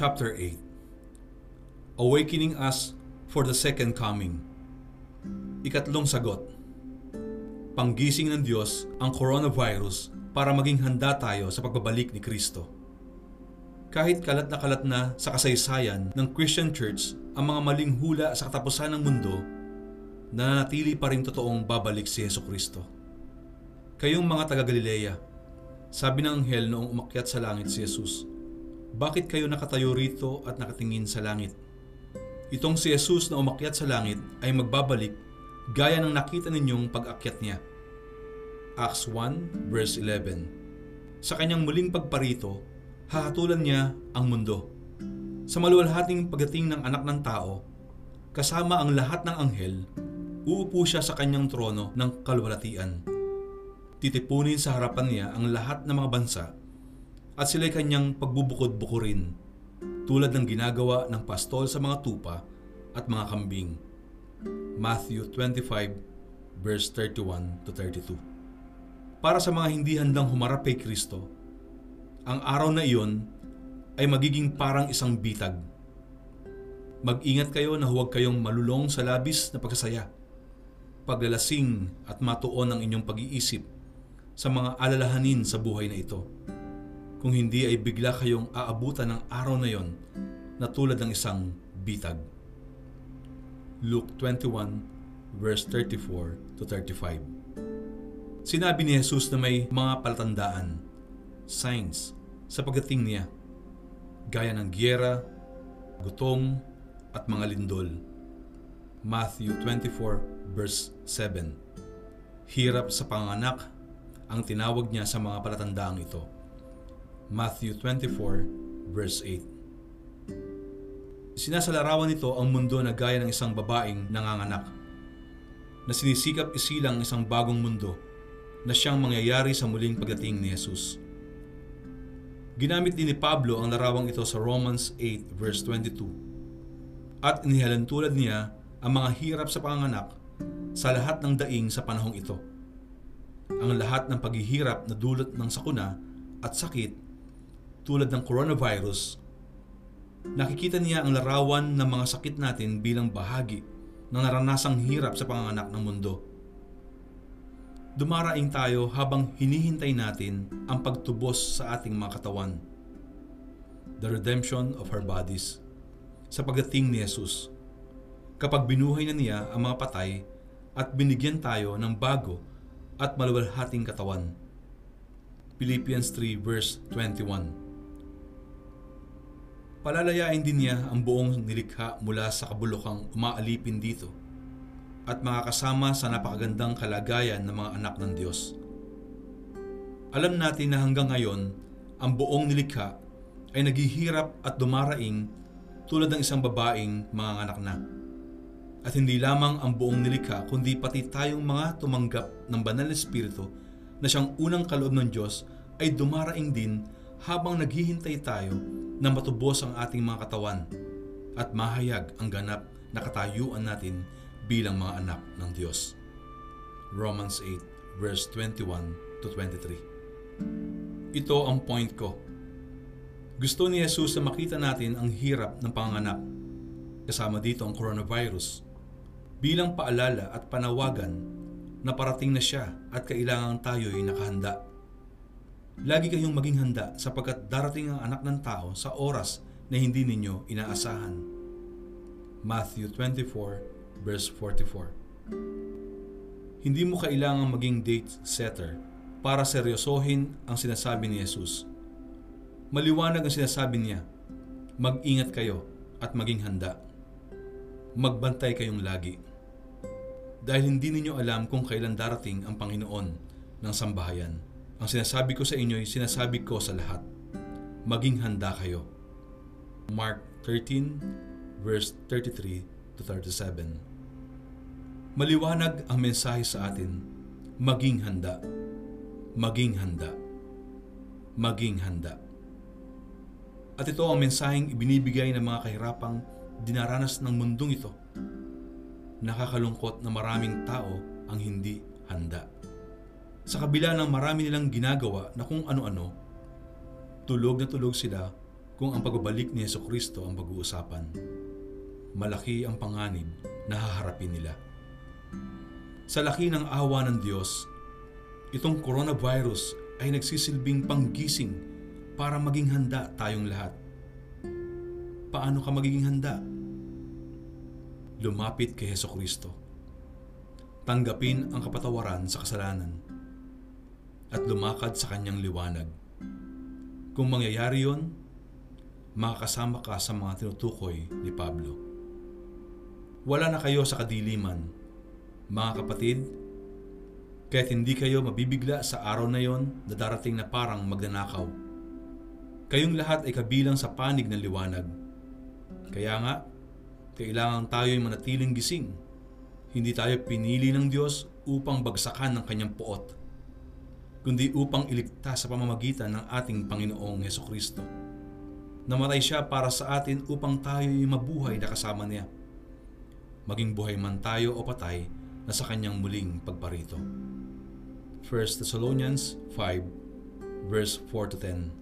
Chapter 8 Awakening Us for the Second Coming Ikatlong sagot Panggising ng Diyos ang coronavirus para maging handa tayo sa pagbabalik ni Kristo. Kahit kalat na kalat na sa kasaysayan ng Christian Church ang mga maling hula sa katapusan ng mundo, nananatili pa rin totoong babalik si Yeso Kristo. Kayong mga taga Galilea, sabi ng anghel noong umakyat sa langit si Jesus, Bakit kayo nakatayo rito at nakatingin sa langit? Itong si Jesus na umakyat sa langit ay magbabalik gaya ng nakita ninyong pag-akyat niya. Acts 1 verse 11 Sa kanyang muling pagparito, hahatulan niya ang mundo. Sa maluwalhating pagdating ng anak ng tao, kasama ang lahat ng anghel, uupo siya sa kanyang trono ng kalwalatian. Titipunin sa harapan niya ang lahat ng mga bansa at sila'y kanyang pagbubukod-bukurin tulad ng ginagawa ng pastol sa mga tupa at mga kambing. Matthew 25 verse 31 to 32. Para sa mga hindi handang humarap kay Kristo, ang araw na iyon ay magiging parang isang bitag. Mag-ingat kayo na huwag kayong malulong sa labis na pagsasaya, paglalasing at matuon ang inyong pag-iisip sa mga alalahanin sa buhay na ito. Kung hindi ay bigla kayong aabutan ng araw na iyon na tulad ng isang bitag. Luke 21 verse 34 to 35. Sinabi ni Jesus na may mga palatandaan, signs, sa pagdating niya, gaya ng gyera, gutom, at mga lindol. Matthew 24 verse 7. Hirap sa panganak ang tinawag niya sa mga palatandaang ito. Matthew 24 verse 8. Sinasalarawan nito ang mundo na gaya ng isang babaeng nanganganak na sinisikap isilang isang bagong mundo na siyang mangyayari sa muling pagdating ni Jesus. Ginamit din ni Pablo ang larawang ito sa Romans 8 verse 22 at inihalantulad niya ang mga hirap sa panganganak sa lahat ng daing sa panahong ito. Ang lahat ng paghihirap na dulot ng sakuna at sakit tulad ng coronavirus Nakikita niya ang larawan ng mga sakit natin bilang bahagi ng naranasang hirap sa panganganak ng mundo. Dumaraing tayo habang hinihintay natin ang pagtubos sa ating mga katawan. The redemption of our bodies. Sa pagdating ni Jesus. Kapag binuhay na niya ang mga patay at binigyan tayo ng bago at maluwalhating katawan. Philippians 3 verse 21 Palalayain din niya ang buong nilikha mula sa kabulukang umaalipin dito at makakasama sa napakagandang kalagayan ng mga anak ng Diyos. Alam natin na hanggang ngayon, ang buong nilikha ay naghihirap at dumaraing tulad ng isang babaeng mga anak na. At hindi lamang ang buong nilikha kundi pati tayong mga tumanggap ng banal na espiritu na siyang unang kaloob ng Diyos ay dumaraing din habang naghihintay tayo na matubos ang ating mga katawan at mahayag ang ganap na katayuan natin bilang mga anak ng Diyos. Romans 8 verse 21 to 23. Ito ang point ko. Gusto ni Jesus na makita natin ang hirap ng panganganak. Kasama dito ang coronavirus. Bilang paalala at panawagan na parating na siya at kailangan tayo'y nakahanda Lagi kayong maging handa sapagkat darating ang anak ng tao sa oras na hindi ninyo inaasahan. Matthew 24 verse 44 Hindi mo kailangang maging date setter para seryosohin ang sinasabi ni Jesus. Maliwanag ang sinasabi niya, mag-ingat kayo at maging handa. Magbantay kayong lagi. Dahil hindi ninyo alam kung kailan darating ang Panginoon ng sambahayan. Ang sinasabi ko sa inyo ay sinasabi ko sa lahat. Maging handa kayo. Mark 13 verse 33 to 37. Maliwanag ang mensahe sa atin. Maging handa. Maging handa. Maging handa. At ito ang mensaheng ibinibigay ng mga kahirapang dinaranas ng mundong ito. Nakakalungkot na maraming tao ang hindi handa. Sa kabila ng marami nilang ginagawa na kung ano-ano, tulog na tulog sila kung ang pagbabalik ni Yeso Kristo ang pag-uusapan. Malaki ang panganib na haharapin nila. Sa laki ng awa ng Diyos, itong coronavirus ay nagsisilbing panggising para maging handa tayong lahat. Paano ka magiging handa? Lumapit kay Heso Kristo. Tanggapin ang kapatawaran sa kasalanan at lumakad sa kanyang liwanag. Kung mangyayari yon, makakasama ka sa mga tinutukoy ni Pablo. Wala na kayo sa kadiliman, mga kapatid, kaya't hindi kayo mabibigla sa araw na yon na darating na parang magnanakaw. Kayong lahat ay kabilang sa panig ng liwanag. Kaya nga, kailangan tayo'y manatiling gising. Hindi tayo pinili ng Diyos upang bagsakan ng kanyang poot, kundi upang iligtas sa pamamagitan ng ating Panginoong Heso Kristo. Namatay siya para sa atin upang tayo'y mabuhay na kasama niya. Maging buhay man tayo o patay na sa kanyang muling pagparito. 1 Thessalonians 5 verse 4 to 10